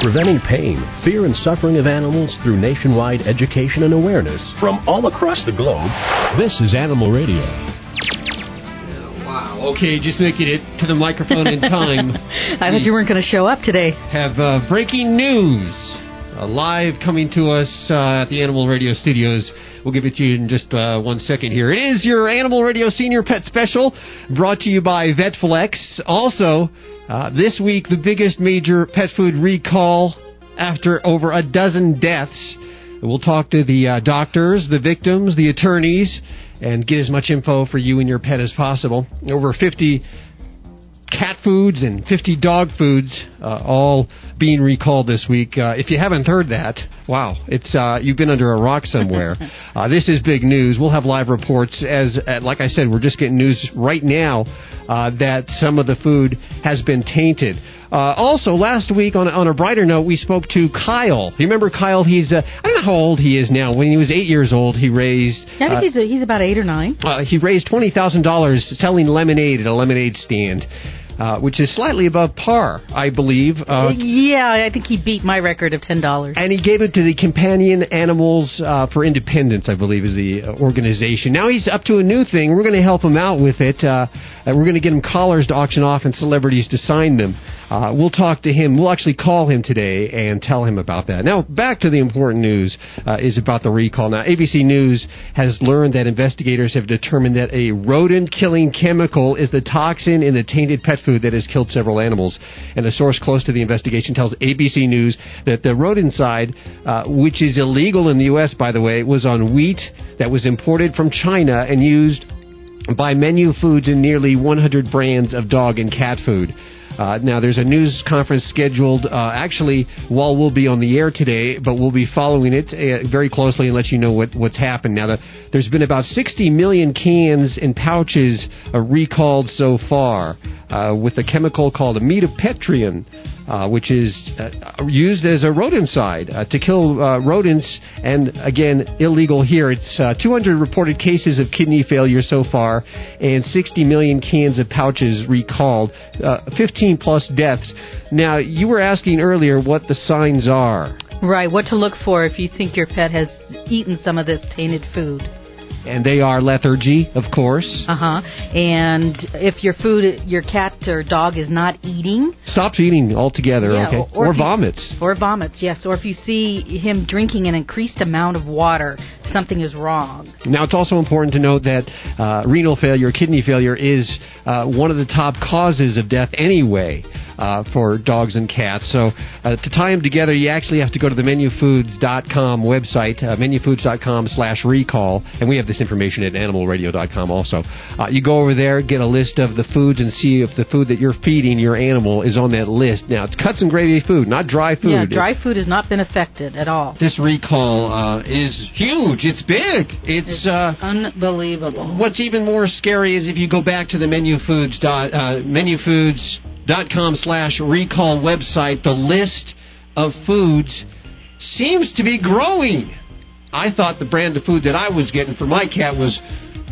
Preventing pain, fear, and suffering of animals through nationwide education and awareness from all across the globe, this is Animal Radio. Wow. Okay, just making it to the microphone in time. I thought you weren't going to show up today. Have uh, breaking news uh, live coming to us uh, at the Animal Radio studios. We'll give it to you in just uh, one second here. It is your Animal Radio Senior Pet Special brought to you by VetFlex. Also, uh, this week, the biggest major pet food recall after over a dozen deaths. We'll talk to the uh, doctors, the victims, the attorneys, and get as much info for you and your pet as possible. Over 50 cat foods and 50 dog foods, uh, all being recalled this week. Uh, if you haven't heard that, wow, it's uh, you've been under a rock somewhere. Uh, this is big news. We'll have live reports as, uh, like I said, we're just getting news right now uh, that some of the food has been tainted. Uh, also, last week on a, on a brighter note, we spoke to Kyle. You remember Kyle? He's uh, I don't know how old he is now. When he was eight years old, he raised. Yeah, I think he's, a, he's about eight or nine. Uh, he raised twenty thousand dollars selling lemonade at a lemonade stand. Uh, which is slightly above par, I believe. Uh, yeah, I think he beat my record of ten dollars. and he gave it to the Companion Animals uh, for Independence, I believe, is the uh, organization. Now he's up to a new thing. We're going to help him out with it. Uh, we're going to get him collars to auction off and celebrities to sign them. Uh, we'll talk to him. We'll actually call him today and tell him about that. Now, back to the important news uh, is about the recall. Now, ABC News has learned that investigators have determined that a rodent killing chemical is the toxin in the tainted pet food that has killed several animals. And a source close to the investigation tells ABC News that the rodenticide, uh, which is illegal in the U.S., by the way, was on wheat that was imported from China and used by Menu Foods in nearly 100 brands of dog and cat food. Uh, now, there's a news conference scheduled uh, actually we'll be on the air today, but we'll be following it uh, very closely and let you know what, what's happened. Now, the, there's been about 60 million cans and pouches uh, recalled so far uh, with a chemical called aminopterin, uh, which is uh, used as a rodenticide uh, to kill uh, rodents, and again, illegal here. It's uh, 200 reported cases of kidney failure so far, and 60 million cans of pouches recalled, uh, 15 plus deaths. Now, you were asking earlier what the signs are. Right, what to look for if you think your pet has eaten some of this tainted food. And they are lethargy, of course. Uh huh. And if your food, your cat or dog is not eating, Stops eating altogether, Yeah, okay? or Or, you- vomits. or vomits, yes, or if you see him drinking an increased amount of water, something is wrong. Now, it's also important to note that uh, renal failure, kidney failure, is uh, one of the top causes of death anyway uh, for dogs and cats. So, uh, to tie them together, you actually have to go to the menufoods.com website, uh, menufoods.com slash recall, and we have this information at animalradio.com also. Uh, you go over there, get a list of the foods, and see if the food that you're feeding your animal is on that list. Now, it's cuts and gravy food, not dry food. Yeah, dry food has not been affected at all. This recall uh, is huge. It's big. It's, uh, Unbelievable. What's even more scary is if you go back to the menu foods dot menufoods.com slash recall website, the list of foods seems to be growing. I thought the brand of food that I was getting for my cat was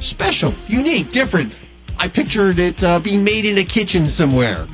special, unique, different. I pictured it uh, being made in a kitchen somewhere.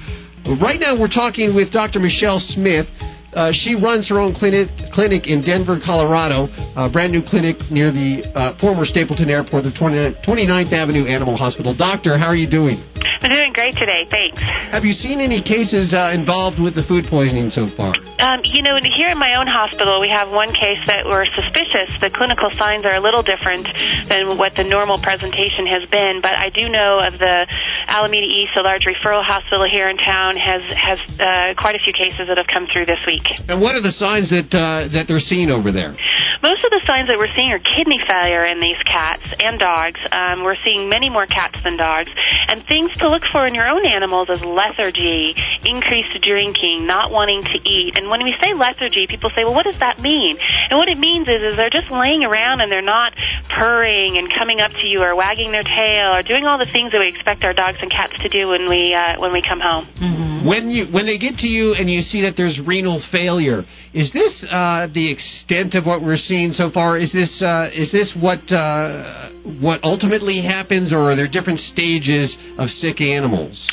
Right now, we're talking with Dr. Michelle Smith. Uh, she runs her own clinic, clinic in Denver, Colorado, a brand new clinic near the uh, former Stapleton Airport, the 20, 29th Avenue Animal Hospital. Doctor, how are you doing? I'm doing great today, thanks. Have you seen any cases uh, involved with the food poisoning so far? Um, you know, here in my own hospital, we have one case that we're suspicious. The clinical signs are a little different than what the normal presentation has been, but I do know of the Alameda East, a large referral hospital here in town, has has uh, quite a few cases that have come through this week. And what are the signs that uh, that they're seeing over there? Most of the signs that we're seeing are kidney failure in these cats and dogs. Um, we're seeing many more cats than dogs. And things to look for in your own animals is lethargy, increased drinking, not wanting to eat. And when we say lethargy, people say, well, what does that mean? And what it means is, is they're just laying around and they're not purring and coming up to you or wagging their tail or doing all the things that we expect our dogs and cats to do when we uh, when we come home. When you when they get to you and you see that there's renal failure, is this uh, the extent of what we're seeing so far? Is this uh, is this what uh, what ultimately happens, or are there different stages of sick animals?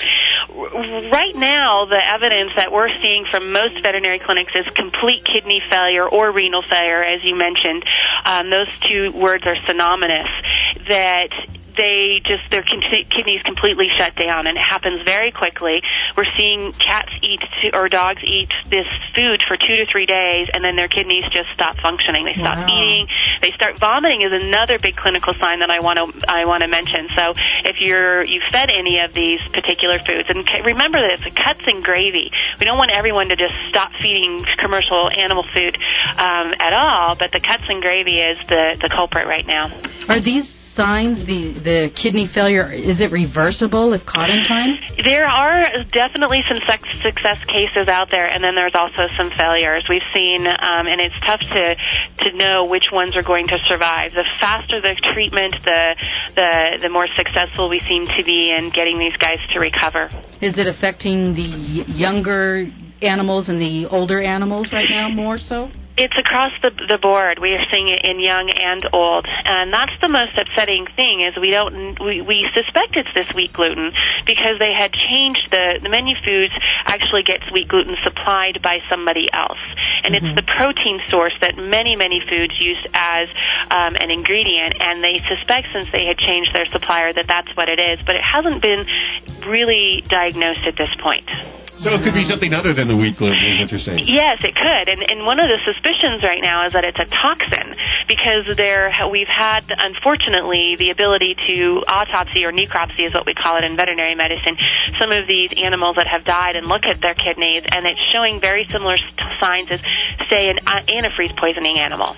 right now, the evidence that we're seeing from most veterinary clinics is complete kidney failure or renal failure, as you mentioned. Um, those two words are synonymous. That they just their kidneys completely shut down, and it happens very quickly. We're seeing cats eat or dogs eat this food for two to three days, and then their kidneys just stop functioning. They stop wow. eating. They start vomiting. Is another big clinical sign that I want to I want to mention. So if you're you fed any of these particular foods, and remember that it's a cuts and gravy. We don't want everyone to just stop feeding commercial animal food um, at all, but the cuts and gravy is the the culprit right now. Are these signs, the the kidney failure, is it reversible if caught in time? There are definitely some success cases out there, and then there's also some failures. We've seen, um, and it's tough to to know which ones are going to survive. The faster the treatment, the the the more successful we seem to be in getting these guys to recover. Is it affecting the younger animals and the older animals right now more so? It's across the the board. We are seeing it in young and old, and that's the most upsetting thing. Is we don't we, we suspect it's this wheat gluten because they had changed the the menu foods actually gets wheat gluten supplied by somebody else, and mm-hmm. it's the protein source that many many foods use as um, an ingredient, and they suspect since they had changed their supplier that that's what it is, but it hasn't been really diagnosed at this point. So it could be something other than the wheat gluten, is what you're saying? Yes, it could. And, and one of the suspicions right now is that it's a toxin because there we've had, unfortunately, the ability to autopsy or necropsy is what we call it in veterinary medicine. Some of these animals that have died and look at their kidneys, and it's showing very similar signs as, say, an uh, antifreeze poisoning animal.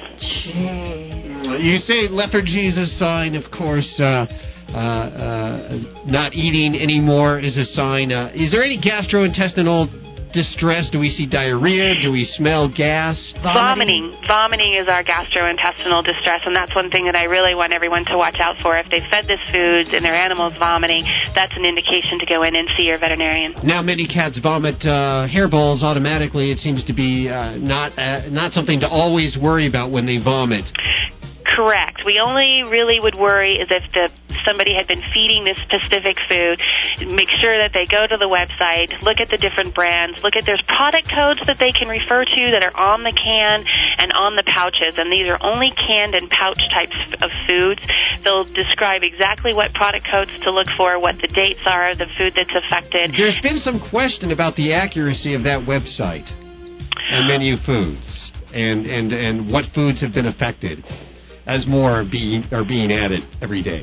You say lethargy is a sign, of course. Uh, not eating anymore is a sign. Uh, is there any gastrointestinal distress? Do we see diarrhea? Do we smell gas? Vomiting. Vomiting is our gastrointestinal distress, and that's one thing that I really want everyone to watch out for. If they fed this food and their animals vomiting, that's an indication to go in and see your veterinarian. Now, many cats vomit uh, hairballs automatically. It seems to be uh, not uh, not something to always worry about when they vomit. Correct. We only really would worry is if the somebody had been feeding this specific food. Make sure that they go to the website, look at the different brands, look at there's product codes that they can refer to that are on the can and on the pouches. And these are only canned and pouch types of foods. They'll describe exactly what product codes to look for, what the dates are of the food that's affected. There's been some question about the accuracy of that website and menu foods and, and, and what foods have been affected as more are being are being added every day.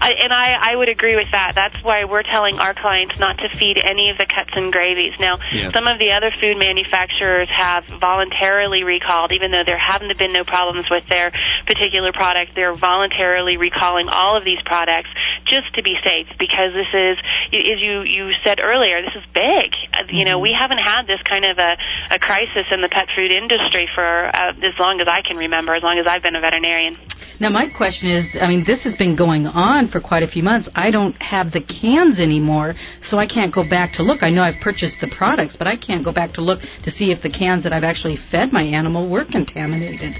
I, and I, I would agree with that. That's why we're telling our clients not to feed any of the cuts and gravies. Now, yeah. some of the other food manufacturers have voluntarily recalled, even though there haven't been no problems with their particular product. They're voluntarily recalling all of these products just to be safe, because this is, as you you said earlier, this is big. Mm-hmm. You know, we mm-hmm. haven't had this kind of a, a crisis in the pet food industry for uh, as long as I can remember, as long as I've been a veterinarian. Now, my question is, I mean, this has been going on for quite a few months. I don't have the cans anymore, so I can't go back to look. I know I've purchased the products, but I can't go back to look to see if the cans that I've actually fed my animal were contaminated.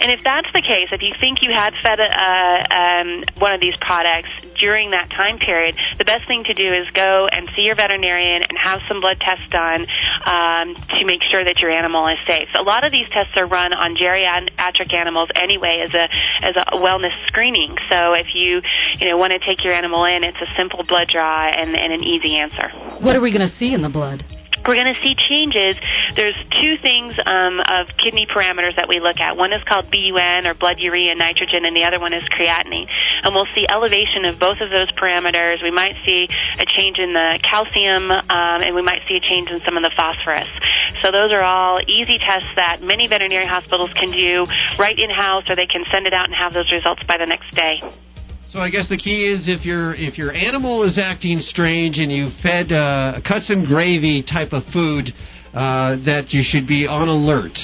And if that's the case, if you think you had fed a, uh, um, one of these products during that time period, the best thing to do is go and see your veterinarian and have some blood tests done um, to make sure that your animal is safe. A lot of these tests are run on geriatric animals anyway as a as a wellness screening. So if you you know want to take your animal in, it's a simple blood draw and, and an easy answer. What are we going to see in the blood? We're going to see changes. There's two things um, of kidney parameters that we look at. One is called BUN or blood urea nitrogen, and the other one is creatinine. And we'll see elevation of both of those parameters. We might see a change in the calcium, um, and we might see a change in some of the phosphorus. So those are all easy tests that many veterinary hospitals can do right in house, or they can send it out and have those results by the next day. So I guess the key is if your if your animal is acting strange and you fed uh, cuts and gravy type of food, uh, that you should be on alert.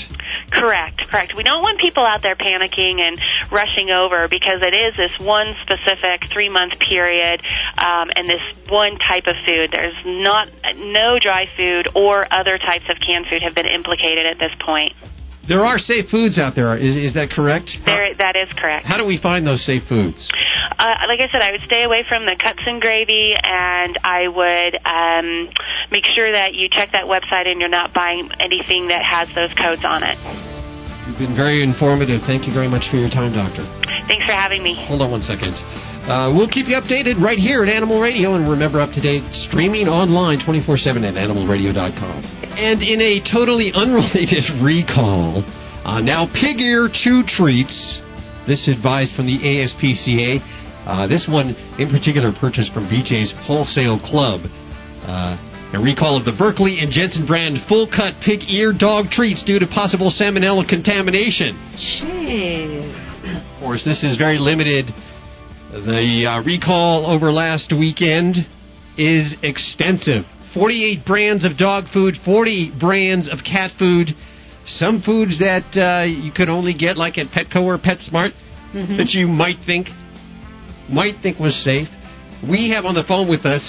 Correct, correct. We don't want people out there panicking and rushing over because it is this one specific three month period um, and this one type of food. There's not no dry food or other types of canned food have been implicated at this point. There are safe foods out there. Is, is that correct? There, that is correct. How do we find those safe foods? Uh, like I said, I would stay away from the cuts and gravy, and I would um, make sure that you check that website and you're not buying anything that has those codes on it. You've been very informative. Thank you very much for your time, Doctor. Thanks for having me. Hold on one second. Uh, we'll keep you updated right here at Animal Radio, and remember, up to date streaming online 24 7 at animalradio.com. And in a totally unrelated recall, uh, now pig ear chew treats. This advised from the ASPCA. Uh, this one in particular purchased from BJ's Wholesale Club. Uh, a recall of the Berkley and Jensen brand full cut pig ear dog treats due to possible salmonella contamination. Jeez. Of course, this is very limited. The uh, recall over last weekend is extensive 48 brands of dog food, 40 brands of cat food, some foods that uh, you could only get like at Petco or PetSmart Mm-hmm. that you might think might think was safe. We have on the phone with us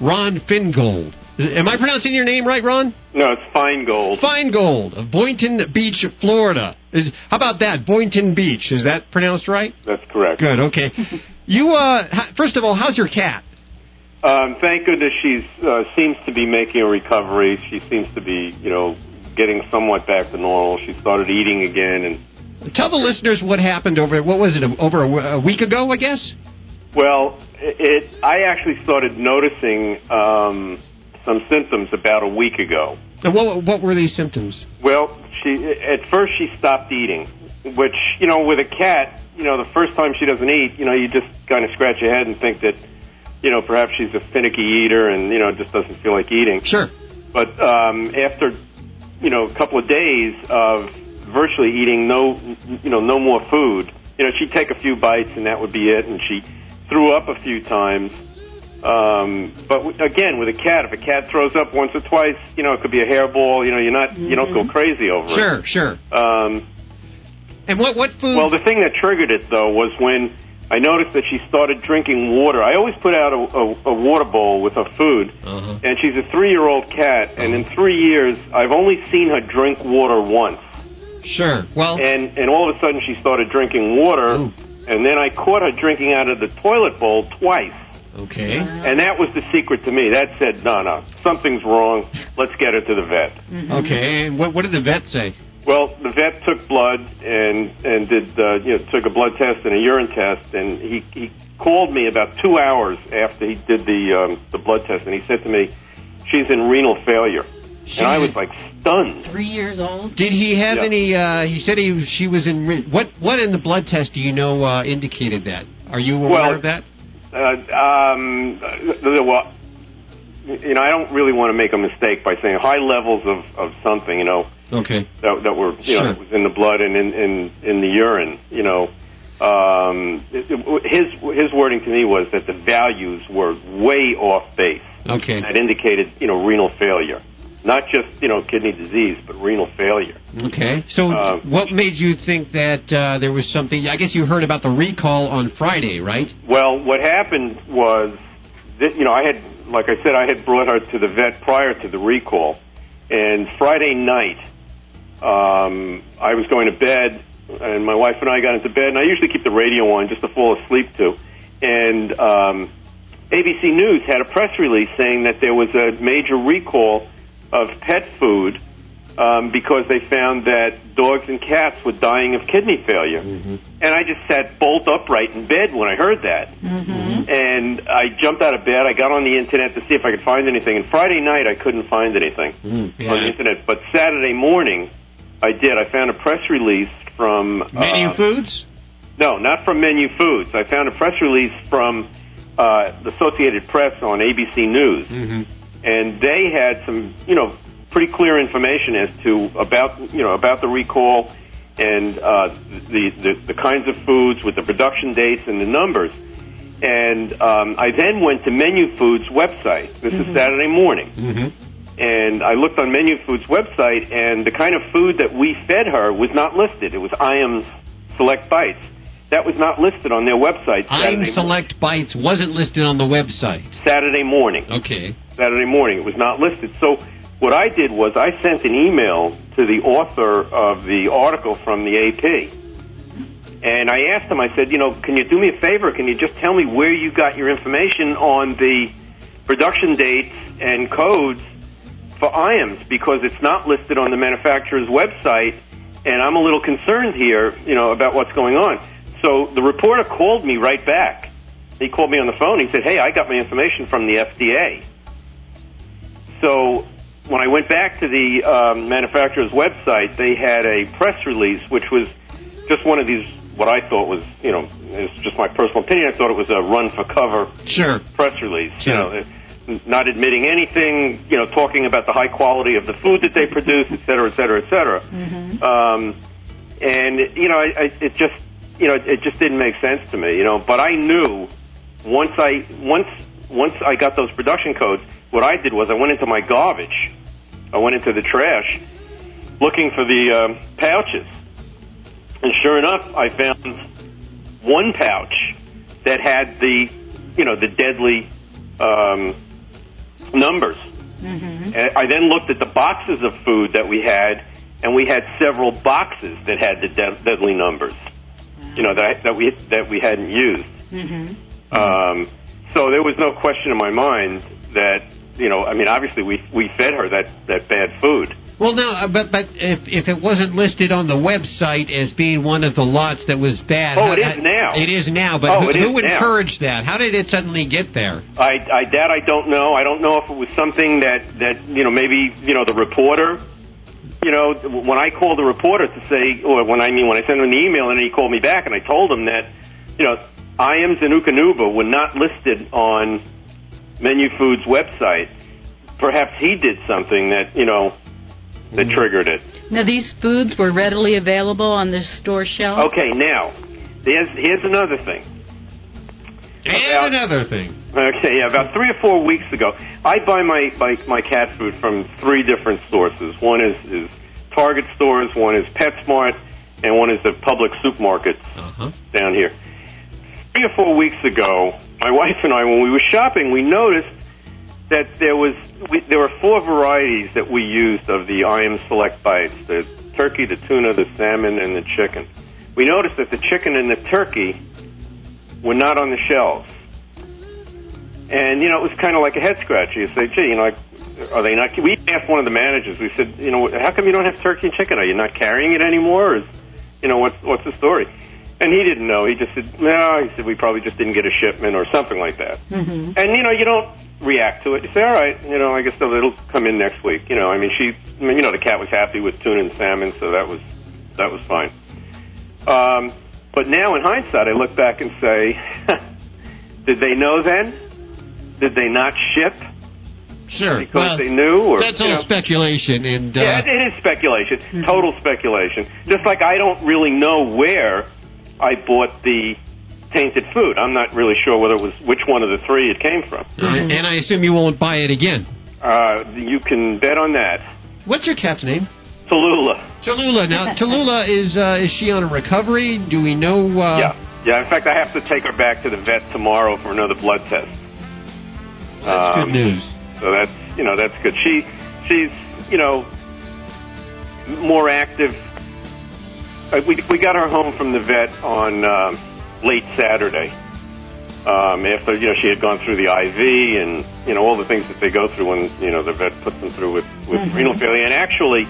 Ron Fingold. Am I pronouncing your name right, Ron? No, it's fine gold. Feingold of Boynton Beach, Florida. Is how about that? Boynton Beach. Is that pronounced right? That's correct. Good. Okay. You uh, first of all, how's your cat? Um, thank goodness she's uh, seems to be making a recovery. She seems to be, you know, getting somewhat back to normal. She started eating again, and Tell the listeners what happened over. What was it? Over a week ago, I guess. well, it. I actually started noticing um, some symptoms about a week ago. And what what were these symptoms? Well, she at first she stopped eating, which you know, with a cat, you know, the first time she doesn't eat, you know, you just kind of scratch your head and think that, you know, perhaps she's a finicky eater and you know just doesn't feel like eating. Sure. But um, after you know a couple of days of virtually eating no you know no more food, you know she'd take a few bites and that would be it, and she threw up a few times. Um, but w- again, with a cat, if a cat throws up once or twice, you know it could be a hairball. You know you're not you don't go crazy over it. Sure. Sure. Um, And what what food? well, the thing that triggered it though was when I noticed that she started drinking water. I always put out a, a, a water bowl with her food, Uh-huh. and she's a three-year-old cat. And in three years, I've only seen her drink water once. Sure. Well. And and all of a sudden, she started drinking water, Ooh. and then I caught her drinking out of the toilet bowl twice. Okay. And that was the secret to me. That said, no, no, something's wrong. Let's get her to the vet. Okay. And what what did the vet say? Well, the vet took blood and and did uh, you know took a blood test and a urine test, and he he called me about two hours after he did the um, the blood test, and he said to me, "She's in renal failure," and I was like stunned. Three years old. Did he have Yeah. any? Uh, he said he she was in. What what in the blood test do you know uh, indicated that? Are you aware Well, of that? Uh, um, well, you know, I don't really want to make a mistake by saying high levels of of something, you know, Okay. that that were you Sure. was in the blood and in in in the urine, you know. Um, his his wording to me was that the values were way off base. Okay. that indicated, you know, renal failure. Not just, you know, kidney disease, but renal failure. Okay. So, Uh, what made you think that uh, there was something? I guess you heard about the recall on Friday, right? Well, what happened was that, you know, I had, like I said, I had brought her to the vet prior to the recall. And Friday night, um, I was going to bed, and my wife and I got into bed, and I usually keep the radio on just to fall asleep to. And um, ABC News had a press release saying that there was a major recall of pet food um, because they found that dogs and cats were dying of kidney failure. And I just sat bolt upright in bed when I heard that. Mm-hmm. And I jumped out of bed. I got on the internet to see if I could find anything. And Friday night, I couldn't find anything on the internet. But Saturday morning, I did. I found a press release from Menu uh, Foods. no, not from Menu Foods. I found a press release from uh, the Associated Press on ABC News, Mm-hmm. And they had some, you know, pretty clear information as to about, you know, about the recall and uh, the, the the kinds of foods with the production dates and the numbers. And um, I then went to Menu Foods website. This is Saturday morning Mm-hmm. and I looked on Menu Foods website, and the kind of food that we fed her was not listed. It was IAMS Select Bites. That was not listed on their website. I'm Select Bites wasn't listed on the website. Saturday morning. Okay. Saturday morning. It was not listed. So what I did was I sent an email to the author of the article from the AP, And I asked him, I said, you know, can you do me a favor? Can you just tell me where you got your information on the production dates and codes for IAMS because it's not listed on the manufacturer's website, and I'm a little concerned here, you know, about what's going on. So the reporter called me right back. He called me on the phone. He said, "Hey, I got my information from the FDA." So when I went back to the um, manufacturer's website, they had a press release which was just one of these what I thought was, you know, it's just my personal opinion. I thought it was a run for cover Sure. press release. Sure. You know, uh, not admitting anything. You know, talking about the high quality of the food that they produce, et cetera, et cetera, et cetera. Mm-hmm. Um, and you know, I, I, it just, you know, it just didn't make sense to me. You know, but I knew once I once once I got those production codes, what I did was I went into my garbage. I went into the trash looking for the um, pouches. And sure enough, I found one pouch that had the, you know, the deadly um, numbers. And I then looked at the boxes of food that we had, and we had several boxes that had the de- deadly numbers. You know that that we that we hadn't used. Um, so there was no question in my mind that you know. I mean, obviously we we fed her that that bad food. Well, no, uh, but but if if it wasn't listed on the website as being one of the lots that was bad, Oh, how- it is now. It is now, but Oh, who, who is now. encouraged that? How did it suddenly get there? I, I that I don't know. I don't know if it was something that that you know maybe you know the reporter. You know, when I called the reporter to say, or when I mean when I sent him an email and he called me back and I told him that, you know, IAMS and Eukanuba were not listed on Menu Foods website. Perhaps he did something that you know that triggered it. Now, these foods were readily available on the store shelves. Okay, now here's here's another thing. And About- another thing. Okay, yeah, about three or four weeks ago, I buy my, my my cat food from three different sources. One is is Target stores, one is PetSmart, and one is the public supermarkets Uh-huh. down here. Three or four weeks ago, my wife and I, when we were shopping, we noticed that there was we, there were four varieties that we used of the IAMS Select bites: the turkey, the tuna, the salmon, and the chicken. We noticed that the chicken and the turkey were not on the shelves. And you know, it was kind of like a head scratcher. You say, "Gee, you know, like, are they not?" We asked one of the managers. We said, "You know, how come you don't have turkey and chicken? Are you not carrying it anymore? Or is, you know, what's what's the story?" And he didn't know. He just said, "No." He said, "We probably just didn't get a shipment or something like that." Mm-hmm. And you know, you don't react to it. You say, "All right, you know, I guess it'll come in next week." You know, I mean, she, I mean, you know, the cat was happy with tuna and salmon, so that was that was fine. Um, but now, in hindsight, I look back and say, did they know then? Did they not ship Sure. because well, they knew? Or that's you all know? speculation, and uh, Yeah, it it is speculation, total speculation. Just like I don't really know where I bought the tainted food. I'm not really sure whether it was which one of the three it came from. and I assume you won't buy it again. Uh, you can bet on that. What's your cat's name? Tallulah. Tallulah. Now, Tallulah is uh, is she on a recovery? Do we know? Uh, yeah, yeah. In fact, I have to take her back to the vet tomorrow for another blood test. That's Um, good news. So that's you know that's good. She she's you know more active. Uh, we we got her home from the vet on um, late Saturday. Um, after you know she had gone through the IV and you know all the things that they go through when you know the vet puts them through with with renal failure. And actually,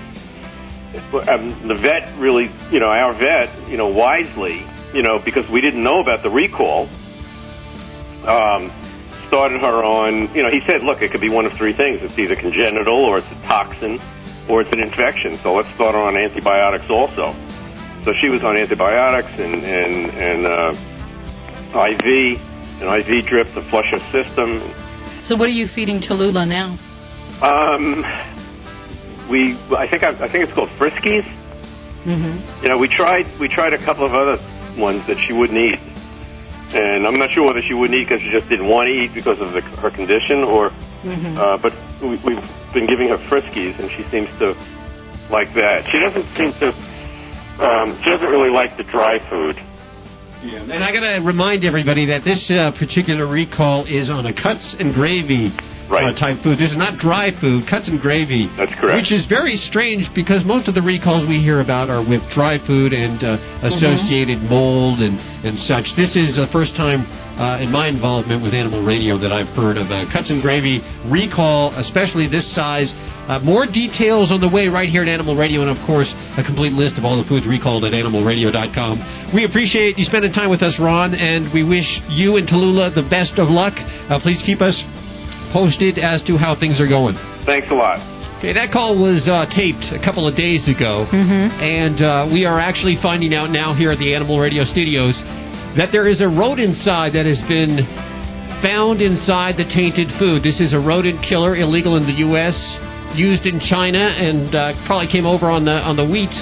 um, the vet really you know our vet you know wisely you know because we didn't know about the recall. Um, started her on, you know, he said, look, it could be one of three things. It's either congenital or it's a toxin or it's an infection. So let's start her on antibiotics also. So she was on antibiotics and, and, and uh, IV, an IV drip to flush her system. So, what are you feeding Tallulah now? Um, we, I think, I, I think it's called Friskies. Mm-hmm. You know, we tried, we tried a couple of other ones that she wouldn't eat. And I'm not sure whether she wouldn't eat because she just didn't want to eat because of the, her condition, or Mm-hmm. Uh, but we, we've been giving her Friskies, and she seems to like that. She doesn't seem to. Um, she doesn't really like the dry food. Yeah, And I got to remind everybody that this uh, particular recall is on a cuts and gravy Right. uh, type food. This is not dry food, cuts and gravy. That's correct. Which is very strange because most of the recalls we hear about are with dry food and uh, associated mold and, and such. This is the first time uh, in my involvement with Animal Radio that I've heard of a cuts and gravy recall, especially this size. Uh, more details on the way right here at Animal Radio, and of course, a complete list of all the foods recalled at animalradio.com. We appreciate you spending time with us, Ron, and we wish you and Tallulah the best of luck. Uh, please keep us posted as to how things are going. Thanks a lot. Okay, that call was uh, taped a couple of days ago, and uh, we are actually finding out now here at the Animal Radio Studios that there is a rodent inside that has been found inside the tainted food. This is a rodent killer, illegal in the U.S., used in China, and uh, probably came over on the on the wheat,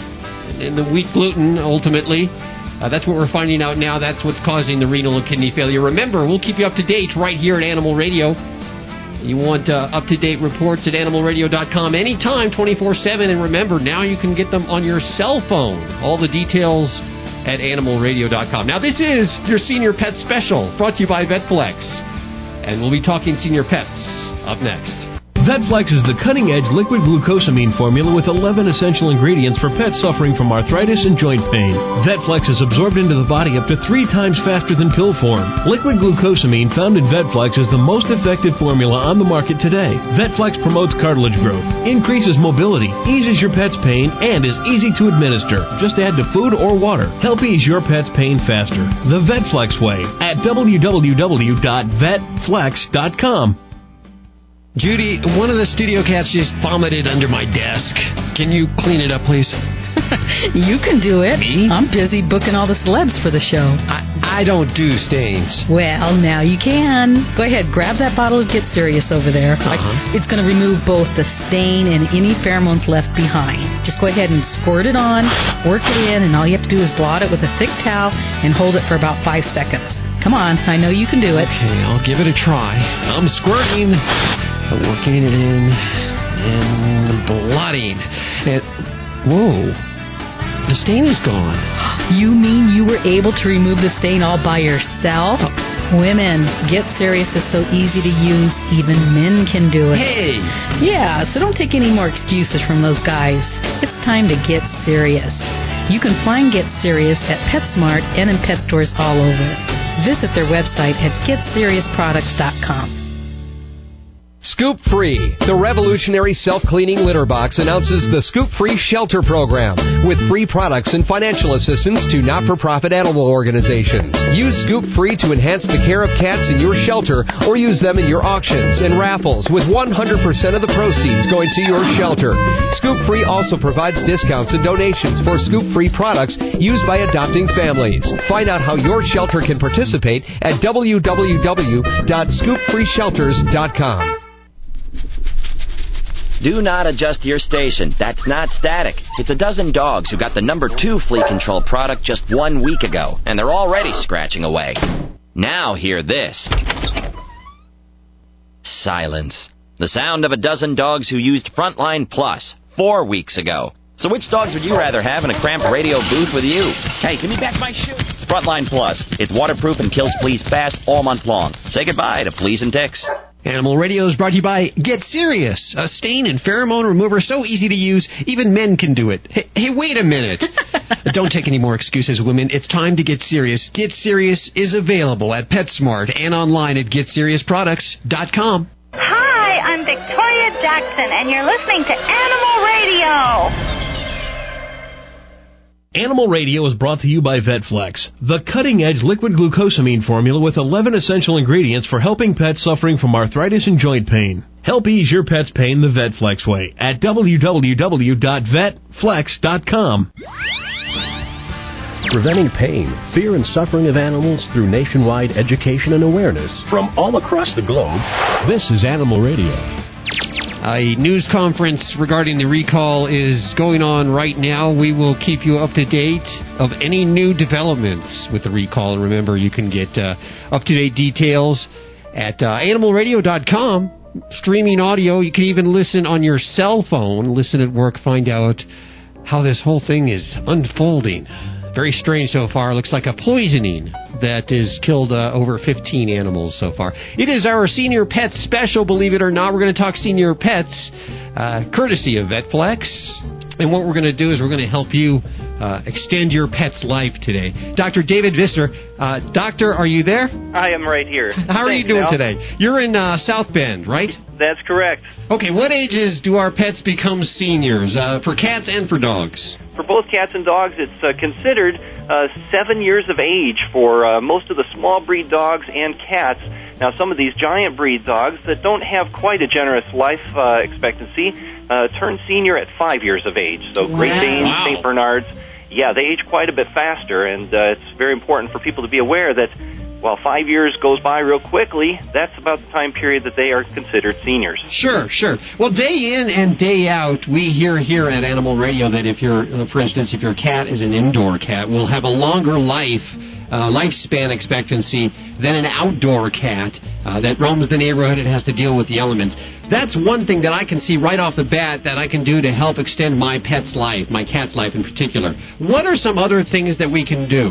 in the wheat gluten ultimately. Uh, that's what we're finding out now. That's what's causing the renal and kidney failure. Remember, we'll keep you up to date right here at Animal Radio. You want uh, up to date reports at animalradio.com anytime, 24 7. And remember, now you can get them on your cell phone. All the details at animalradio.com. Now, this is your senior pet special brought to you by Vetflex. And we'll be talking senior pets up next. Vetflex is the cutting edge liquid glucosamine formula with 11 essential ingredients for pets suffering from arthritis and joint pain. Vetflex is absorbed into the body up to three times faster than pill form. Liquid glucosamine found in Vetflex is the most effective formula on the market today. Vetflex promotes cartilage growth, increases mobility, eases your pet's pain, and is easy to administer. Just add to food or water. Help ease your pet's pain faster. The Vetflex way at www.vetflex.com. Judy, one of the studio cats just vomited under my desk. Can you clean it up, please? you can do it. Me? I'm busy booking all the celebs for the show. I, I don't do stains. Well, now you can. Go ahead, grab that bottle of Get Serious over there. Uh-huh. it's going to remove both the stain and any pheromones left behind. Just go ahead and squirt it on, work it in, and all you have to do is blot it with a thick towel and hold it for about five seconds. Come on, I know you can do it. Okay, I'll give it a try. I'm squirting, working it in, and blotting. And whoa, the stain is gone. You mean you were able to remove the stain all by yourself? Oh. Women, Get Serious is so easy to use, even men can do it. Hey, Yeah, so don't take any more excuses from those guys. It's time to get serious. You can find Get Serious at PetSmart and in pet stores all over. Visit their website at getseriousproducts.com. Scoop Free, the revolutionary self cleaning litter box, announces the Scoop Free Shelter Program with free products and financial assistance to not for profit animal organizations. Use Scoop Free to enhance the care of cats in your shelter or use them in your auctions and raffles with 100% of the proceeds going to your shelter. Scoop Free also provides discounts and donations for Scoop Free products used by adopting families. Find out how your shelter can participate at www.scoopfreeshelters.com. Do not adjust your station. That's not static. It's a dozen dogs who got the number two flea control product just one week ago, and they're already scratching away. Now hear this. Silence. The sound of a dozen dogs who used Frontline Plus four weeks ago. So which dogs would you rather have in a cramped radio booth with you? Hey, give me back my shoe. Frontline Plus. It's waterproof and kills fleas fast all month long. Say goodbye to fleas and ticks. Animal Radio is brought to you by Get Serious, a stain and pheromone remover so easy to use, even men can do it. Hey, hey wait a minute. Don't take any more excuses, women. It's time to get serious. Get Serious is available at PetSmart and online at GetSeriousProducts.com. Hi, I'm Victoria Jackson, and you're listening to Animal Radio. Animal Radio is brought to you by Vetflex, the cutting edge liquid glucosamine formula with 11 essential ingredients for helping pets suffering from arthritis and joint pain. Help ease your pet's pain the Vetflex way at www.vetflex.com. Preventing pain, fear, and suffering of animals through nationwide education and awareness from all across the globe. This is Animal Radio. A news conference regarding the recall is going on right now. We will keep you up to date of any new developments with the recall. And remember, you can get uh, up to date details at uh, animalradio.com. Streaming audio. You can even listen on your cell phone, listen at work, find out how this whole thing is unfolding. Very strange so far. Looks like a poisoning that has killed uh, over 15 animals so far. It is our senior pet special, believe it or not. We're going to talk senior pets, uh, courtesy of VetFlex. And what we're going to do is we're going to help you uh, extend your pet's life today. Dr. David Visser, uh, doctor, are you there? I am right here. How are you doing Hal. today? You're in uh, South Bend, right? That's correct. Okay, what ages do our pets become seniors uh, for cats and for dogs? For both cats and dogs, it's uh, considered uh, seven years of age for uh, most of the small breed dogs and cats. Now, some of these giant breed dogs that don't have quite a generous life uh, expectancy uh, turn senior at five years of age. So, Great Danes, Wow. St. Bernards, yeah, they age quite a bit faster, and uh, it's very important for people to be aware that while five years goes by real quickly, that's about the time period that they are considered seniors. Sure, sure. Well, day in and day out, we hear here at Animal Radio that if you're, uh, for instance, if your cat is an indoor cat, will have a longer life. Uh, lifespan expectancy than an outdoor cat uh, that roams the neighborhood and has to deal with the elements. That's one thing that I can see right off the bat that I can do to help extend my pet's life, my cat's life in particular. What are some other things that we can do?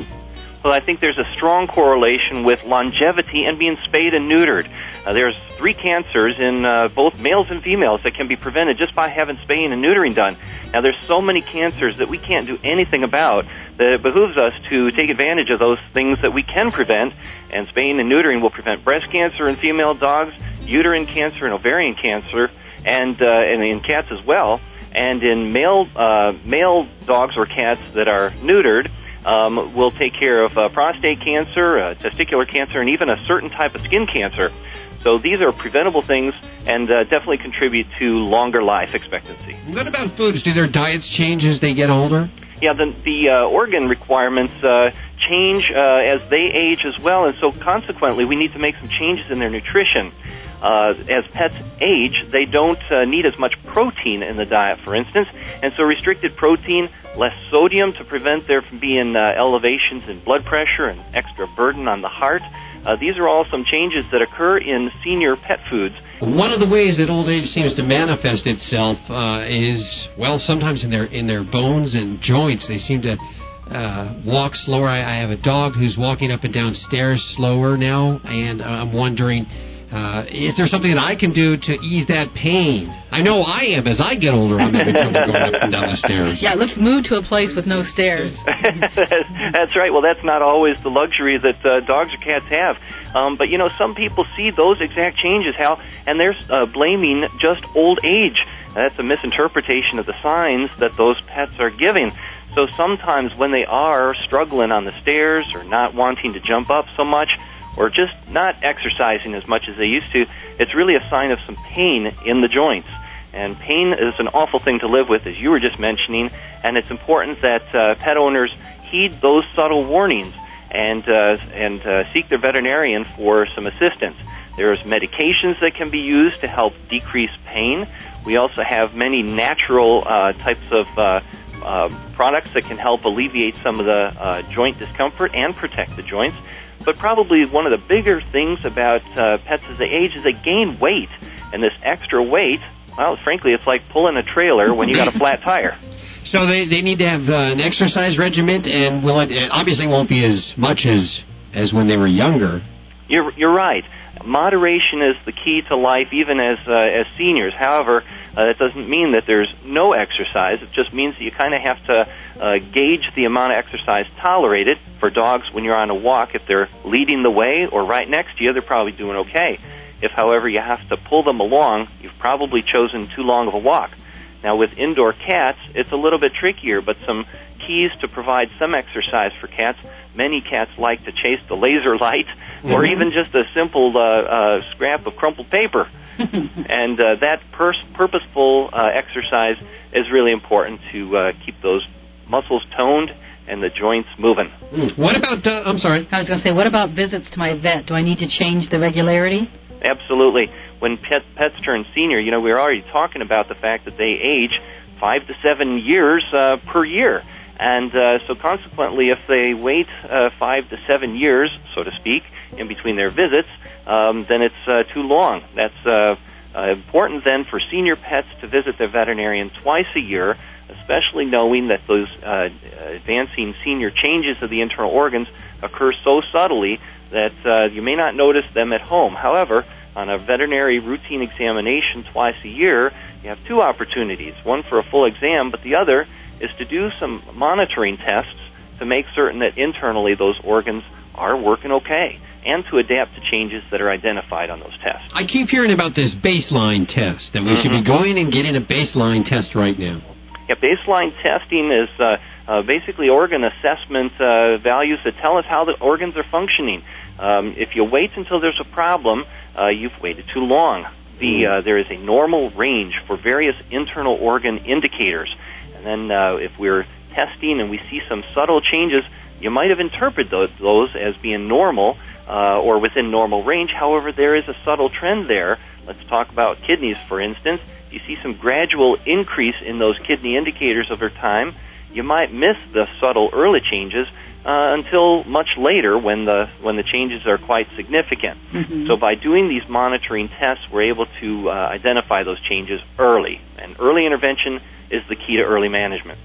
Well, I think there's a strong correlation with longevity and being spayed and neutered. Uh, there's three cancers in uh, both males and females that can be prevented just by having spaying and neutering done. Now, there's so many cancers that we can't do anything about that it behooves us to take advantage of those things that we can prevent. And spaying and neutering will prevent breast cancer in female dogs, uterine cancer and ovarian cancer, and uh, and in cats as well. And in male uh, male dogs or cats that are neutered, um, will take care of uh, prostate cancer, uh, testicular cancer, and even a certain type of skin cancer. So these are preventable things and uh, definitely contribute to longer life expectancy. What about foods? Do their diets change as they get older? Yeah, the, the uh, organ requirements uh, change uh, as they age as well, and so consequently, we need to make some changes in their nutrition. Uh, as pets age, they don't uh, need as much protein in the diet, for instance, and so restricted protein, less sodium to prevent there from being uh, elevations in blood pressure and extra burden on the heart. Uh, these are all some changes that occur in senior pet foods. One of the ways that old age seems to manifest itself uh, is, well, sometimes in their in their bones and joints. They seem to uh, walk slower. I, I have a dog who's walking up and down stairs slower now, and I'm wondering, uh, is there something that I can do to ease that pain? I know I am. As I get older, I'm having trouble going up and down the stairs. Yeah, let's move to a place with no stairs. that's right. Well, that's not always the luxury that uh, dogs or cats have. Um, but you know, some people see those exact changes, Hal, and they're uh, blaming just old age. That's a misinterpretation of the signs that those pets are giving. So sometimes when they are struggling on the stairs or not wanting to jump up so much or just not exercising as much as they used to, it's really a sign of some pain in the joints. And pain is an awful thing to live with, as you were just mentioning, and it's important that uh, pet owners heed those subtle warnings and uh, and uh, seek their veterinarian for some assistance. There's medications that can be used to help decrease pain. We also have many natural uh, types of uh, uh, products that can help alleviate some of the uh, joint discomfort and protect the joints. But probably one of the bigger things about uh, pets as they age is they gain weight, and this extra weight, well, frankly, it's like pulling a trailer when you got a flat tire. So they they need to have uh, an exercise regimen, and will it, it obviously won't be as much as as when they were younger. You're you're right. Moderation is the key to life, even as uh, as seniors. However, uh, that doesn't mean that there's no exercise. It just means that you kind of have to uh, gauge the amount of exercise tolerated. For dogs, when you're on a walk, if they're leading the way or right next to you, they're probably doing okay. If, however, you have to pull them along, you've probably chosen too long of a walk. Now, with indoor cats, it's a little bit trickier, but some keys to provide some exercise for cats. Many cats like to chase the laser light, or Mhm. even just a simple uh, uh, scrap of crumpled paper. and uh, that pers- purposeful uh, exercise is really important to uh, keep those muscles toned and the joints moving. What about? Uh, I'm sorry. I was going to say, what about visits to my vet? Do I need to change the regularity? Absolutely. When pet, pets turn senior, you know, we were already talking about the fact that they age five to seven years uh, per year. And uh, so, consequently, if they wait uh, five to seven years, so to speak, in between their visits, um, then it's uh, too long. That's uh, uh, important then for senior pets to visit their veterinarian twice a year. especially knowing that those uh, advancing senior changes of the internal organs occur so subtly that uh, you may not notice them at home. However, on a veterinary routine examination twice a year, you have two opportunities one for a full exam, but the other is to do some monitoring tests to make certain that internally those organs are working okay and to adapt to changes that are identified on those tests. I keep hearing about this baseline test, that we mm-hmm. should be mm-hmm. going and getting a baseline test right now. Yeah, baseline testing is uh, uh, basically organ assessment uh, values that tell us how the organs are functioning. Um, if you wait until there's a problem, uh, you've waited too long. The, mm. uh, there is a normal range for various internal organ indicators. And then uh, if we're testing and we see some subtle changes, you might have interpreted those, those as being normal uh, or within normal range. However, there is a subtle trend there. Let's talk about kidneys, for instance. You see some gradual increase in those kidney indicators over time. You might miss the subtle early changes, uh, until much later when the when the changes are quite significant. Mm-hmm. So by doing these monitoring tests, we're able to uh, identify those changes early, and early intervention is the key to early management.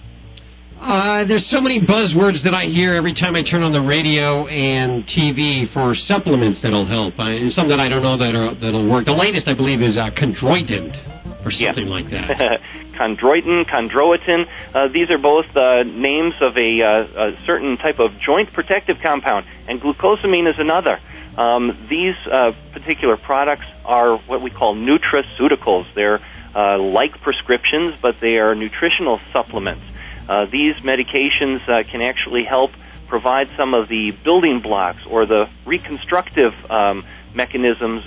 Uh, there's so many buzzwords that I hear every time I turn on the radio and TV for supplements that'll help. I, some that I don't know that are, that'll work. The latest, I believe, is uh, chondroitin or something like that. chondroitin, chondroitin. Uh, these are both uh, names of a, uh, a, certain type of joint protective compound, and glucosamine is another. Um, these uh, particular products are what we call nutraceuticals. They're uh, like prescriptions, but they are nutritional supplements. Uh, these medications can actually help provide some of the building blocks or the reconstructive um, mechanisms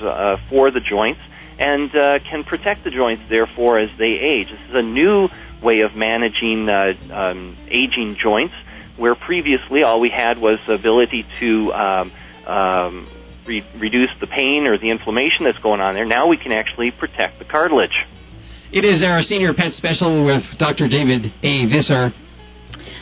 for the joints and uh, can protect the joints, therefore, as they age. This is a new way of managing uh, um, aging joints, where previously all we had was the ability to um, um, re- reduce the pain or the inflammation that's going on there. Now we can actually protect the cartilage. It is our senior pet special with Dr. David A. Visser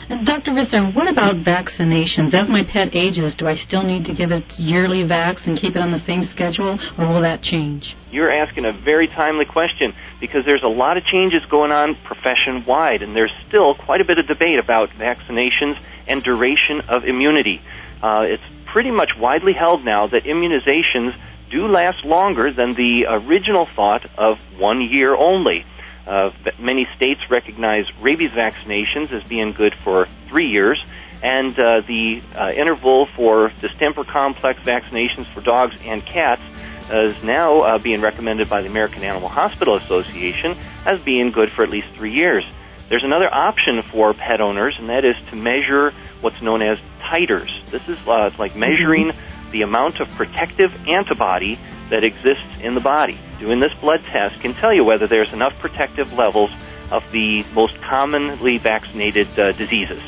Dr. Visser, what about vaccinations? As my pet ages, do I still need to give it yearly vax and keep it on the same schedule, or will that change? You're asking a very timely question because there's a lot of changes going on profession wide, and there's still quite a bit of debate about vaccinations and duration of immunity. Uh, it's pretty much widely held now that immunizations do last longer than the original thought of one year only. Uh, many states recognize rabies vaccinations as being good for three years, and uh, the uh, interval for distemper complex vaccinations for dogs and cats is now uh, being recommended by the American Animal Hospital Association as being good for at least three years. There's another option for pet owners, and that is to measure what's known as titers. This is uh, like measuring the amount of protective antibody that exists in the body. Doing this blood test can tell you whether there's enough protective levels of the most commonly vaccinated uh, diseases.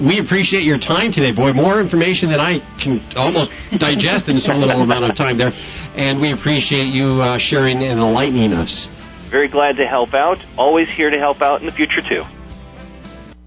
We appreciate your time today, boy. More information than I can almost digest in so little amount of time there. And we appreciate you uh, sharing and enlightening us. Very glad to help out. Always here to help out in the future, too.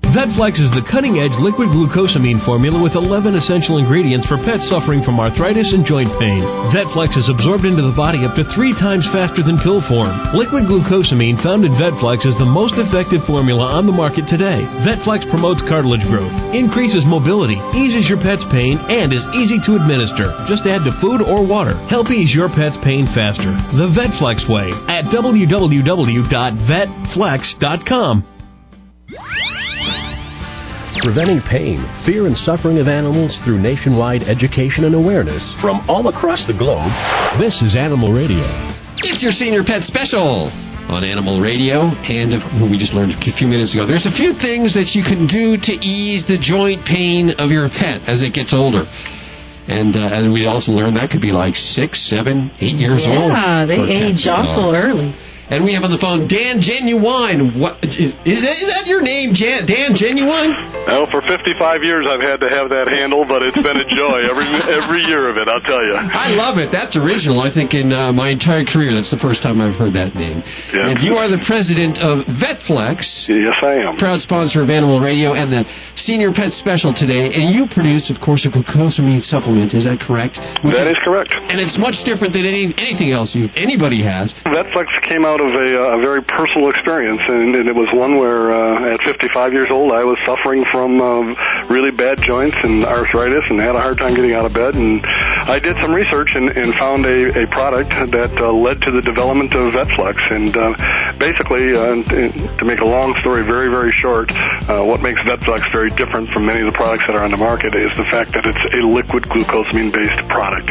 VetFlex is the cutting edge liquid glucosamine formula with 11 essential ingredients for pets suffering from arthritis and joint pain. VetFlex is absorbed into the body up to three times faster than pill form. Liquid glucosamine found in VetFlex is the most effective formula on the market today. VetFlex promotes cartilage growth, increases mobility, eases your pet's pain, and is easy to administer. Just add to food or water. Help ease your pet's pain faster. The VetFlex way at www.vetflex.com. Preventing pain, fear, and suffering of animals through nationwide education and awareness from all across the globe. This is Animal Radio. It's your senior pet special on Animal Radio, and we just learned a few minutes ago. There's a few things that you can do to ease the joint pain of your pet as it gets older. And uh, as we also learned, that could be like six, seven, eight years yeah, old. Yeah, they age awful early. And we have on the phone Dan Genuine. What is, is, that, is that your name, Jan, Dan Genuine? Well, for 55 years I've had to have that handle, but it's been a joy every every year of it. I'll tell you. I love it. That's original. I think in uh, my entire career, that's the first time I've heard that name. Yeah. And you are the president of VetFlex. Yes, I am. Proud sponsor of Animal Radio and the Senior Pet Special today. And you produce, of course, a glucosamine supplement. Is that correct? Which that is correct. And it's much different than any, anything else you anybody has. VetFlex came out out of a, a very personal experience, and, and it was one where uh, at 55 years old I was suffering from uh, really bad joints and arthritis, and had a hard time getting out of bed. And I did some research and, and found a, a product that uh, led to the development of VetFlex. And uh, basically, uh, to make a long story very very short, uh, what makes VetFlex very different from many of the products that are on the market is the fact that it's a liquid glucosamine based product.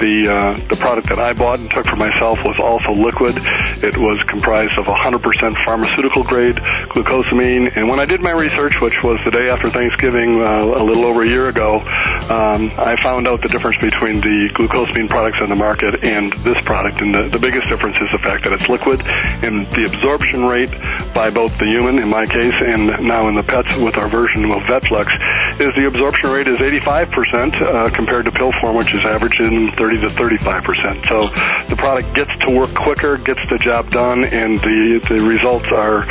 The uh, the product that I bought and took for myself was also liquid. It was comprised of 100% pharmaceutical grade glucosamine. And when I did my research, which was the day after Thanksgiving, uh, a little over a year ago, um, I found out the difference between the glucosamine products on the market and this product. And the, the biggest difference is the fact that it's liquid and the absorption rate by both the human, in my case, and now in the pets with our version of Vetflex, is the absorption rate is 85% uh, compared to pill form, which is averaging 30 to 35%. So the product gets to work quicker, gets the job done, and the, the results are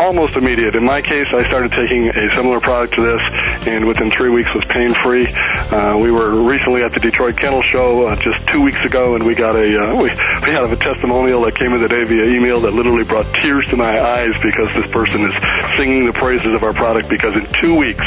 almost immediate. In my case, I started taking a similar product to this, and within three weeks was pain free. Uh, we were recently at the Detroit Kennel Show uh, just two weeks ago, and we got a uh, we, we had a testimonial that came in today via email that literally brought tears to my eyes because this person is singing the praises of our product because in two weeks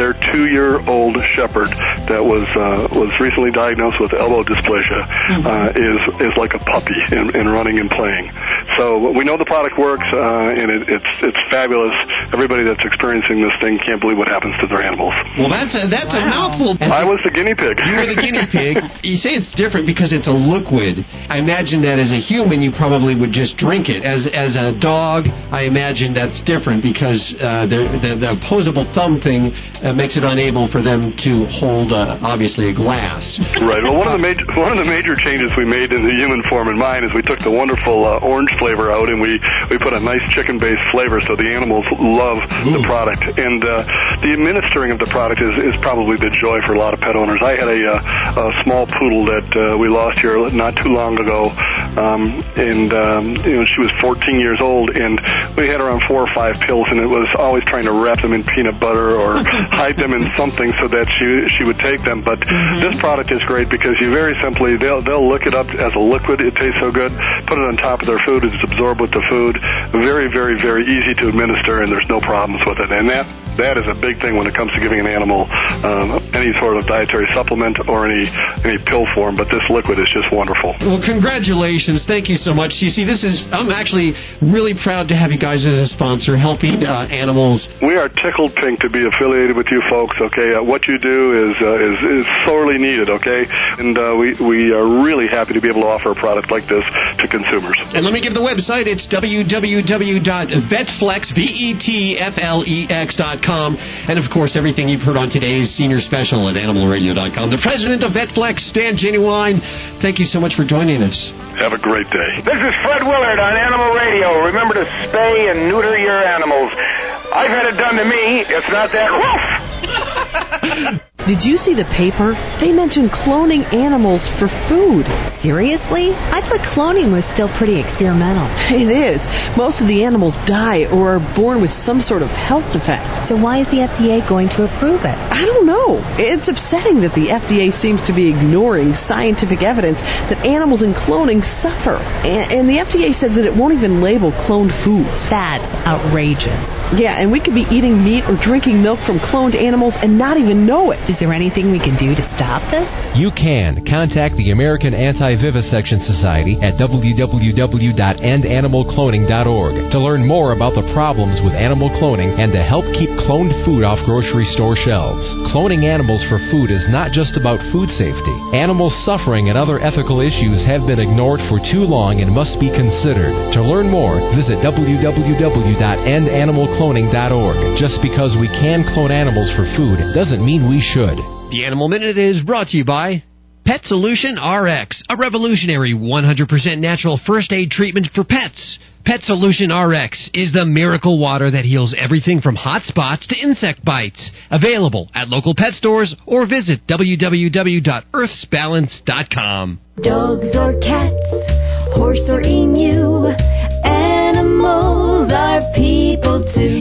their two-year-old shepherd that was uh, was recently diagnosed with elbow dysplasia uh, is is like a puppy in, in running and playing. So we know the product works, uh, and it, it's it's fabulous. Everybody that's experiencing this thing can't believe what happens to their animals. Well, that's a, that's a mouthful. I was the guinea pig. You were the guinea pig. You say it's different because it's a liquid. I imagine that as a human, you probably would just drink it. As as a dog, I imagine that's different because uh, the, the the opposable thumb thing uh, makes it unable for them to hold, uh, obviously, a glass. Right. Well, one of the major one of the major changes we made in the human form in mine is we took the wonderful uh, orange flavor out and we we put a nice chicken based flavor so the animals love Mm. the product and uh, the administering of the product is is probably the joy for a lot of pet owners. I had a, uh, a small poodle that uh, we lost here not too long ago, um, and um, you know she was 14 years old and we had on four or five pills and it was always trying to wrap them in peanut butter or hide them in something so that she she would take them. But this product is great because you very simply they'll they'll look it up as a liquid. It tastes so good. Put it on top of their food. It's absorbed with the food. Very very very easy to administer and there's no problems with it. And that that is a big thing when it comes to giving an animal um, any sort of dietary supplement or any any pill form. But this liquid is just wonderful. Well, congratulations. Thank you so much. You see, this is, I'm actually really proud to have you guys as a sponsor, helping uh, animals. We are tickled pink to be affiliated with you folks. Okay, uh, what you do is uh, is is sorely needed. Okay, and uh, we we are really happy to be able to offer a product like this to consumers. And let me give the website. It's www.vetflex, V-E-T-F-L-E-X dot com. And, of course, everything you've heard on today's senior special at animalradio.com. The president of Vetflex, Stan Genuine, thank you so much for joining us. Have a great day. This is Fred Willard on Animal Radio. Remember to spay and neuter your animals. I've had it done to me. It's not that rough. Did you see the paper? They mentioned cloning animals for food. Seriously? I thought cloning was still pretty experimental. It is. Most of the animals die or are born with some sort of health defect. So why is the FDA going to approve it? I don't know. It's upsetting that the FDA seems to be ignoring scientific evidence that animals in cloning suffer. And, and the FDA says that it won't even label cloned foods. That's outrageous. Yeah, and we could be eating meat or drinking milk from cloned animals and not even know it. Is there anything we can do to stop this? You can. Contact the American Anti-Vivisection Society at www.endanimalcloning.org to learn more about the problems with animal cloning and to help keep cloned food off grocery store shelves. Cloning animals for food is not just about food safety. Animal suffering and other ethical issues have been ignored for too long and must be considered. To learn more, visit www.endanimalcloning.org. Just because we can clone animals for food doesn't mean we should. The Animal Minute is brought to you by Pet Solution RX, a revolutionary 100% natural first aid treatment for pets. Pet Solution RX is the miracle water that heals everything from hot spots to insect bites. Available at local pet stores or visit www.earthsbalance.com. Dogs or cats, horse or emu, animals are people too.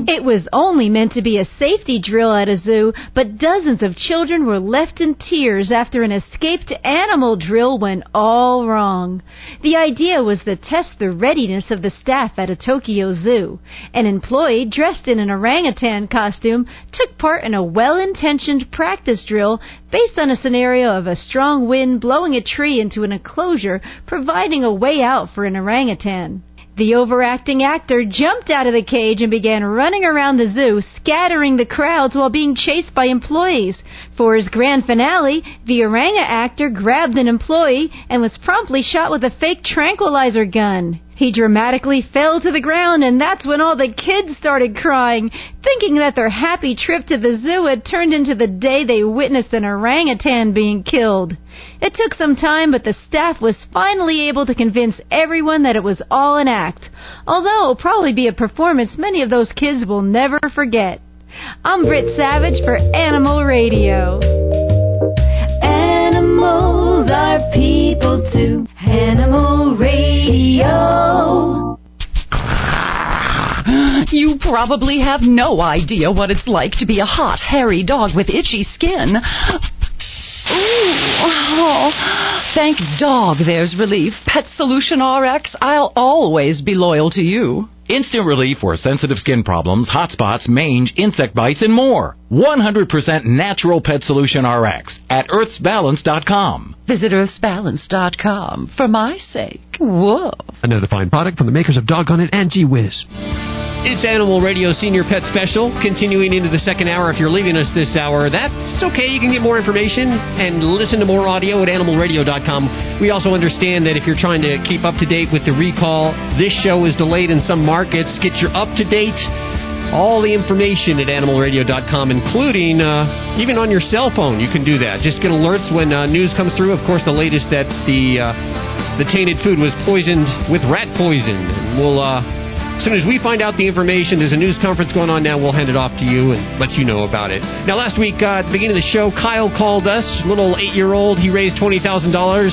It was only meant to be a safety drill at a zoo, but dozens of children were left in tears after an escaped animal drill went all wrong. The idea was to test the readiness of the staff at a Tokyo zoo. An employee dressed in an orangutan costume took part in a well intentioned practice drill based on a scenario of a strong wind blowing a tree into an enclosure, providing a way out for an orangutan. The overacting actor jumped out of the cage and began running around the zoo, scattering the crowds while being chased by employees. For his grand finale, the oranga actor grabbed an employee and was promptly shot with a fake tranquilizer gun. He dramatically fell to the ground, and that's when all the kids started crying, thinking that their happy trip to the zoo had turned into the day they witnessed an orangutan being killed. It took some time, but the staff was finally able to convince everyone that it was all an act, although it'll probably be a performance many of those kids will never forget. I'm Britt Savage for Animal Radio. Animals are people too. Animal Radio. You probably have no idea what it's like to be a hot, hairy dog with itchy skin. Ooh, oh, thank dog there's relief. Pet Solution RX, I'll always be loyal to you. Instant relief for sensitive skin problems, hot spots, mange, insect bites, and more. 100% natural pet solution RX at earthsbalance.com. Visit earthsbalance.com for my sake. Whoa. Another fine product from the makers of Doggone It and Gee Whiz. It's Animal Radio Senior Pet Special, continuing into the second hour. If you're leaving us this hour, that's okay. You can get more information and listen to more audio at animalradio.com. We also understand that if you're trying to keep up to date with the recall, this show is delayed in some markets. Get your up to date all the information at animalradio.com, including uh, even on your cell phone. You can do that. Just get alerts when uh, news comes through. Of course, the latest that the uh, the tainted food was poisoned with rat poison. We'll uh, as soon as we find out the information, there's a news conference going on now. We'll hand it off to you and let you know about it. Now, last week uh, at the beginning of the show, Kyle called us, little eight-year-old. He raised twenty thousand dollars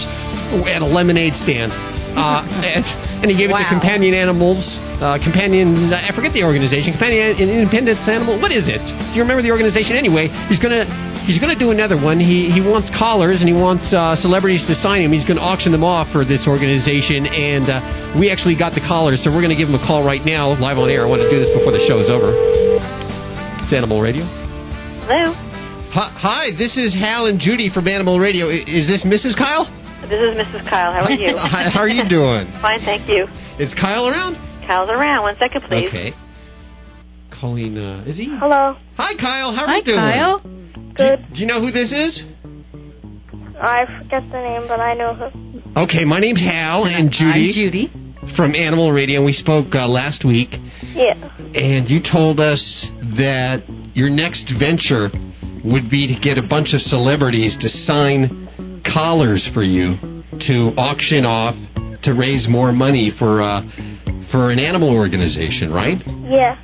at a lemonade stand, uh, and, and he gave it to companion animals. Uh, companion, I forget the organization. Companion Independence Animal. What is it? Do you remember the organization? Anyway, he's gonna he's gonna do another one. He he wants collars and he wants uh, celebrities to sign him. He's gonna auction them off for this organization, and uh, we actually got the collars, so we're gonna give him a call right now, live on air. I want to do this before the show is over. It's Animal Radio. Hello. Hi, this is Hal and Judy from Animal Radio. Is this Mrs. Kyle? This is Mrs. Kyle. How are you? How are you doing? Fine, thank you. Is Kyle around? Kyle's around. One second, please. Okay. Calling. Uh, is he? Hello. Hi, Kyle. How are Hi, you doing? Kyle. Good. Do, you know who this is? I forget the name, but I know who. Okay, my name's Hal and Judy. Judy. From Animal Radio, we spoke uh, last week, Yeah. and you told us that your next venture would be to get a bunch of celebrities to sign collars for you to auction off to raise more money for uh, for an animal organization, right? Yeah.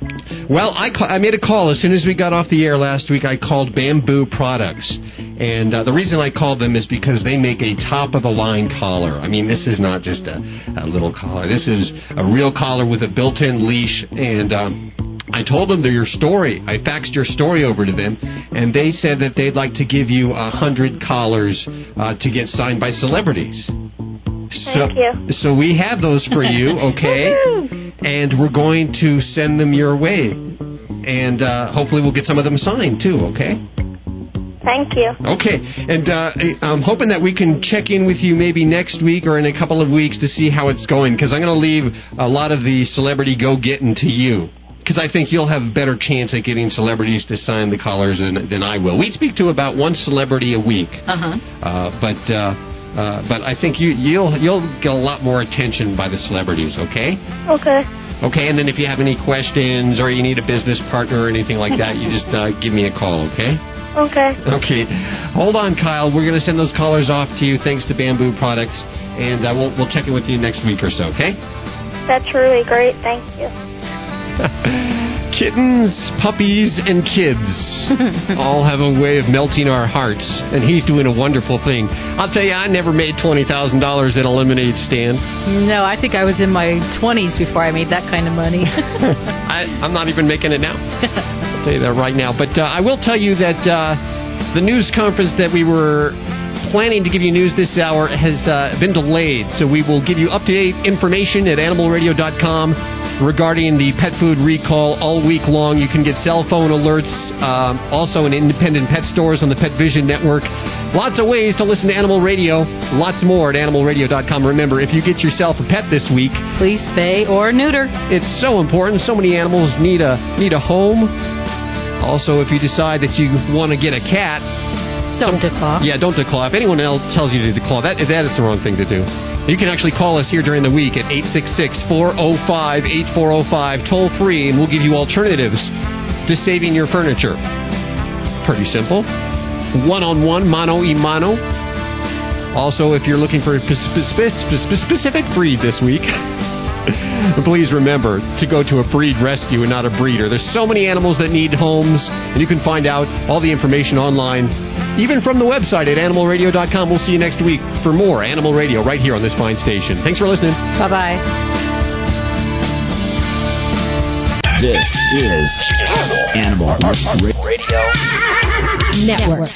Well, I, ca- I made a call as soon as we got off the air last week. I called Bamboo Products, and uh, the reason I called them is because they make a top of the line collar. I mean, this is not just a, a little collar. This is a real collar with a built-in leash, and um, I told them your story. I faxed your story over to them, and they said that they'd like to give you a hundred collars uh, to get signed by celebrities. So, Thank you. so we have those for you, okay? and we're going to send them your way, and uh, hopefully we'll get some of them signed too, okay? Thank you. Okay, and uh, I'm hoping that we can check in with you maybe next week or in a couple of weeks to see how it's going, because I'm going to leave a lot of the celebrity go getting to you. Because I think you'll have a better chance at getting celebrities to sign the collars than, than I will. We speak to about one celebrity a week, Uh huh. uh, but uh, uh, but I think you you'll you'll get a lot more attention by the celebrities. Okay. Okay. Okay, and then if you have any questions or you need a business partner or anything like that, you just uh, give me a call. Okay. Okay. Okay. Hold on, Kyle. We're going to send those callers off to you thanks to Bamboo Products, and uh, we'll we'll check in with you next week or so. Okay. That's really great. Thank you. Kittens, puppies, and kids all have a way of melting our hearts, and he's doing a wonderful thing. I'll tell you, I never made $20,000 in a lemonade stand. No, I think I was in my 20s before I made that kind of money. I, I'm not even making it now. I'll tell you that right now. But uh, I will tell you that uh, the news conference that we were planning to give you news this hour has uh, been delayed. So we will give you up to date information at animalradio.com regarding the pet food recall all week long. You can get cell phone alerts, um, also in independent pet stores on the Pet Vision Network. Lots of ways to listen to Animal Radio. Lots more at animalradio.com. Remember, if you get yourself a pet this week, please spay or neuter. It's so important. So many animals need a need a home. Also, if you decide that you want to get a cat, don't declaw. Yeah, don't declaw. If anyone else tells you to declaw, that that is the wrong thing to do. You can actually call us here during the week at 866 405 8405 toll free, and we'll give you alternatives to saving your furniture. Pretty simple. One on one, mano y mano. Also, if you're looking for a specific breed this week, please remember to go to a breed rescue and not a breeder. There's so many animals that need homes, and you can find out all the information online, even from the website at animalradio.com. We'll see you next week for more Animal Radio right here on this fine station. Thanks for listening. Bye bye. This is Animal Radio Network.